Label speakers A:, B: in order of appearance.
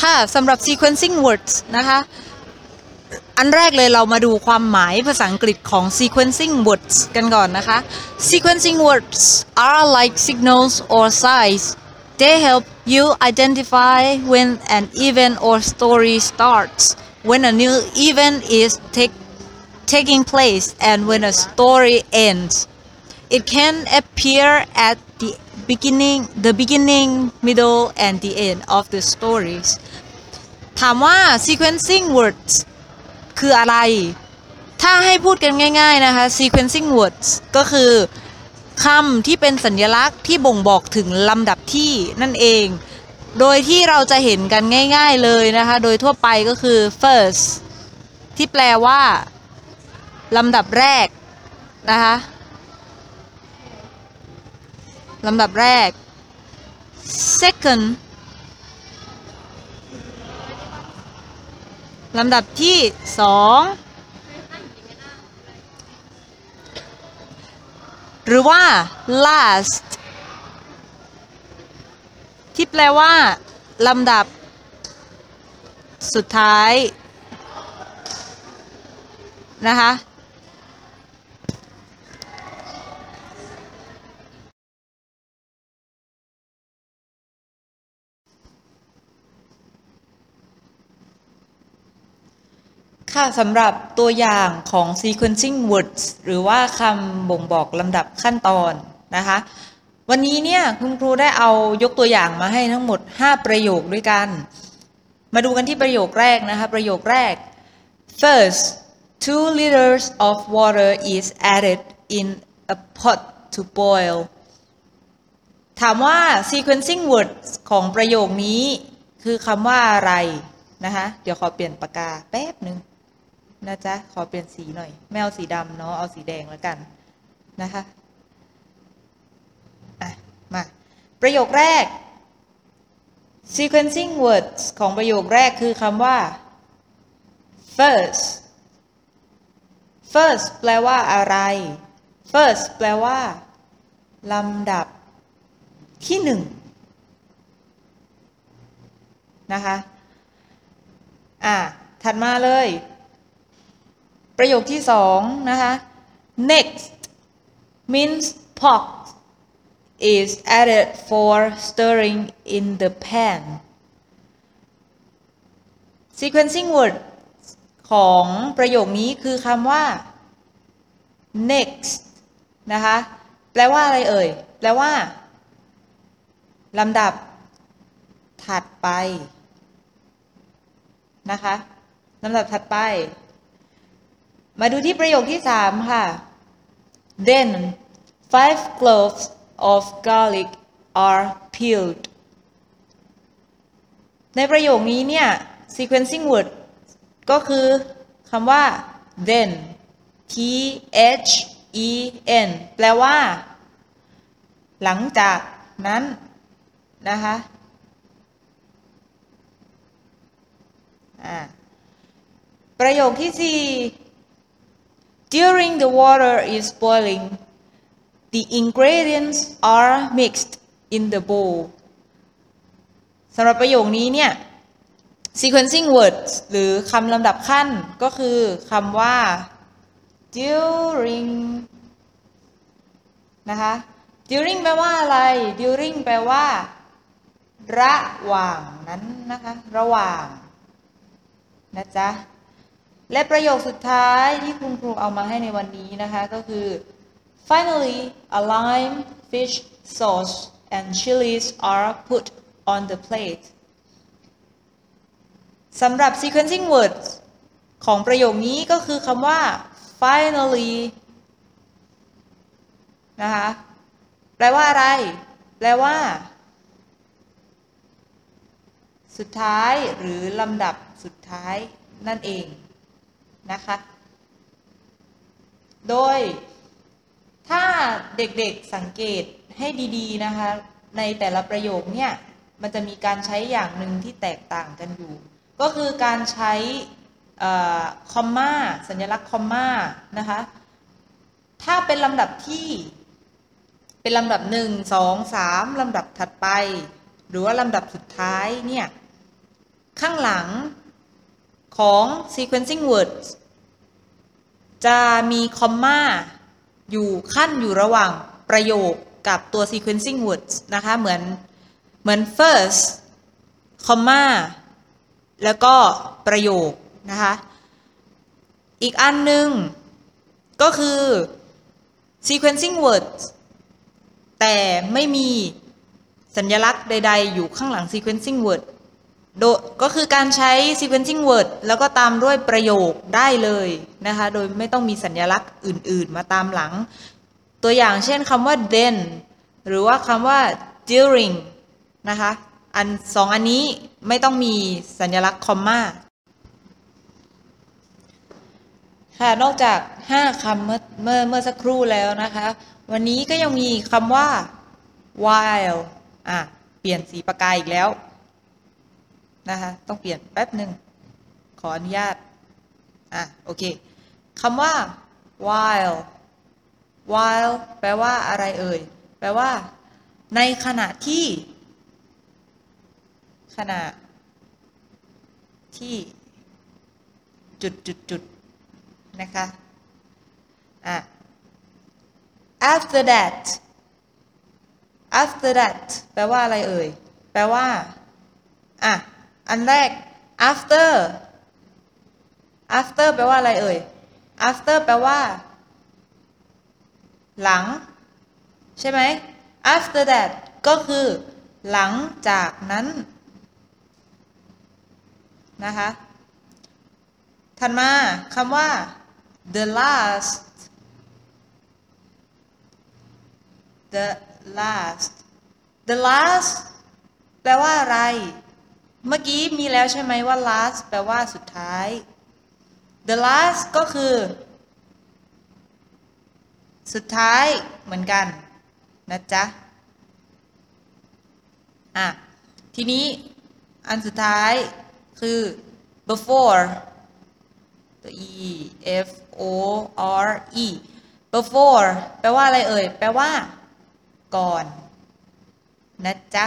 A: ค่ะสำหรับ sequencing words นะคะ อันแรกเลยเรามาดูความหมายภาษาอังกฤษของ sequencing words กันก่อนนะคะ sequencing words are like signals or signs they help you identify when an event or story starts when a new event is take, taking place and when a story ends it can appear at the beginning the beginning middle and the end of the stories ถามว่า sequencing words คืออะไร ถ้าให้พูดกันง่าย ๆ นะคะ sequencing words ก็คือคำที่เป็นสัญลักษณ์ที่บ่งบอกถึงลำดับที่นั่นเอง โดยที่เราจะเห็นกันง่าย ๆเลยนะคะ โดยทั่วไปก็คือ first ที่แปลว่าลำดับแรกนะคะ ลำดับแรก second ลำดับที่สองหรือว่า last ที่แปลว่า ลำดับ สุดท้าย นะคะ ค่ะสำหรับตัวอย่างของ sequencing words หรือว่าคำบ่งบอกลำดับขั้นตอนนะคะ วันนี้เนี่ยคุณครูได้เอายกตัวอย่างมาให้ทั้งหมด 5 ประโยคด้วยกัน มาดูกันที่ประโยคแรกนะคะ ประโยคแรก first two liters of water is added in a pot to boil ถามว่า sequencing words ของประโยคนี้คือคำว่าอะไรนะคะ เดี๋ยวขอเปลี่ยนปากกาแป๊บหนึ่ง นะจ๊ะ ขอเปลี่ยนสีหน่อย ไม่เอาสีดำเนาะ เอาสีแดงแล้วกันนะคะอะ มา ประโยคแรก sequencing words ของประโยคแรกคือคำว่า first first แปลว่าอะไร first แปลว่าลำดับที่หนึ่งนะคะ อะ ถัดมาเลย ประโยคที่สองนะคะ next minced pork is added for stirring in the pan sequencing word ของประโยคนี้คือคำว่า next นะคะ แปลว่าอะไรเอ่ย แปลว่าลำดับ ถัดไป นะคะลำดับถัดไป มาดูที่ประโยคที่สามค่ะ then five cloves of garlic are peeled ในประโยคนี้เนี่ย sequencing word ก็คือคำว่า then t h e n แปลว่า หลังจากนั้น นะคะ ประโยคที่สี่ during the water is boiling the ingredients are mixed in the bowl สำหรับประโยคนี้เนี่ย sequencing words หรือคำลำดับขั้นก็คือคำว่า during นะคะ during แปลว่าอะไร during แปลว่า ระหว่างนั้นนะคะ ระหว่าง นะจ๊ะ และประโยคสุดท้ายที่คุณครูเอามาให้ในวันนี้นะคะก็คือ finally a lime fish sauce and chilies are put on the plate สำหรับ sequencing words ของประโยคนี้ก็คือคำว่า finally นะคะแปลว่าอะไร แปลว่า สุดท้ายหรือลำดับสุดท้ายนั่นเอง นะคะ โดย ถ้าเด็กๆสังเกตให้ดีๆนะคะ ในแต่ละประโยคเนี่ย มันจะมีการใช้อย่างหนึ่งที่แตกต่างกันอยู่ ก็คือการใช้คอมมาสัญลักษณ์คอมมานะคะ ถ้าเป็นลำดับที่เป็นลำดับหนึ่งสองสามลำดับถัดไป หรือว่าลำดับสุดท้ายเนี่ย ข้างหลังของ sequencing words จะมีคอมมาอยู่ขั้นอยู่ระหว่างประโยคกับตัว sequencing words นะคะ เหมือนเหมือน first คอมมาแล้วก็ประโยคนะคะ อีกอันหนึ่งก็คือ sequencing words แต่ไม่มีสัญลักษณ์ใด ๆ อยู่ข้างหลัง sequencing word โดก็คือการใช้ sequencing word แล้วก็ตามด้วยประโยคได้เลยนะคะ โดยไม่ต้องมีสัญลักษณ์อื่น ๆ มาตามหลัง ตัวอย่างเช่นคำว่า then หรือว่าคำว่า during นะคะ อันสองอันนี้ไม่ต้องมีสัญลักษณ์คอมมาค่ะ นอกจาก 5คำเมื่อเมื่อเมื่อสักครู่แล้วนะคะ วันนี้ก็ยังมีคำว่า while อะ เปลี่ยนสีปากกาอีกแล้ว นะคะต้องเปลี่ยนแป๊บหนึ่งขออนุญาตอะโอเคคำว่า while while แปลว่าอะไรเอ่ย แปลว่า ในขณะที่ ขณะที่จุดจุดจุดนะคะอะ after that after that แปลว่าอะไรเอ่ย แปลว่า อะ อันแรก after after แปลว่าอะไรเอ่ย after แปลว่า หลัง ใช่ไหม after that ก็คือ หลังจากนั้น นะคะ ถัดมาคำว่า the last the last the last แปลว่าอะไร เมื่อกี้มีแล้วใช่ไหมว่า last แปลว่าสุดท้าย the last ก็คือ สุดท้ายเหมือนกัน นะจ๊ะ อะ ทีนี้อันสุดท้ายคือ before ตัว e f o r e before แปลว่าอะไรเอ่ย แปลว่า ก่อน นะจ๊ะ